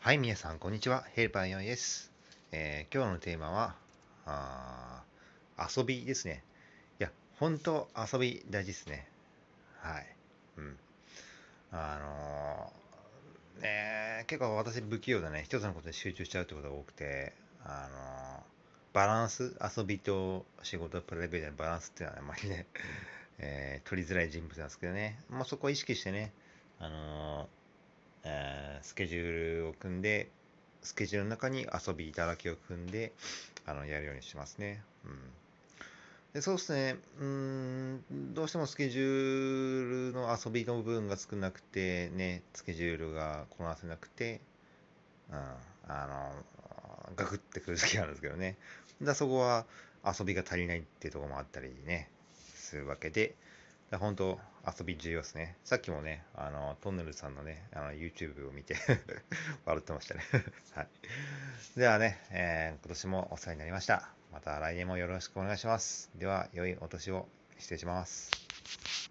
はい、皆さん、こんにちは。ヘルパーヨンです。えー、今日のテーマは、あ遊びですね。いや、本当遊び大事ですね。はい。うん。あのー、ね結構私不器用だね。一つのことに集中しちゃうってことが多くて、あのー、バランス、遊びと仕事、プライベートのバランスっていうのはあまりね、えー、取りづらい人物なんですけどね。まあ、そこを意識してね、あのーえー、スケジュールを組んで、スケジュールの中に遊びいただきを組んで、あの、やるようにしますね。うん。でそうですね、うん、どうしてもスケジュールの遊びの部分が少なくて、ね、スケジュールがこなせなくて、うん、あの、ガクってくる時があるんですけどね。だそこは遊びが足りないっていうところもあったりね、するわけで、本当遊び重要ですね。さっきもね、あの、トンネルさんのね、あの、YouTube を見て 笑ってましたね はい。ではね、えー、今年もお世話になりました。また来年もよろしくお願いします。では、良いお年を失礼します。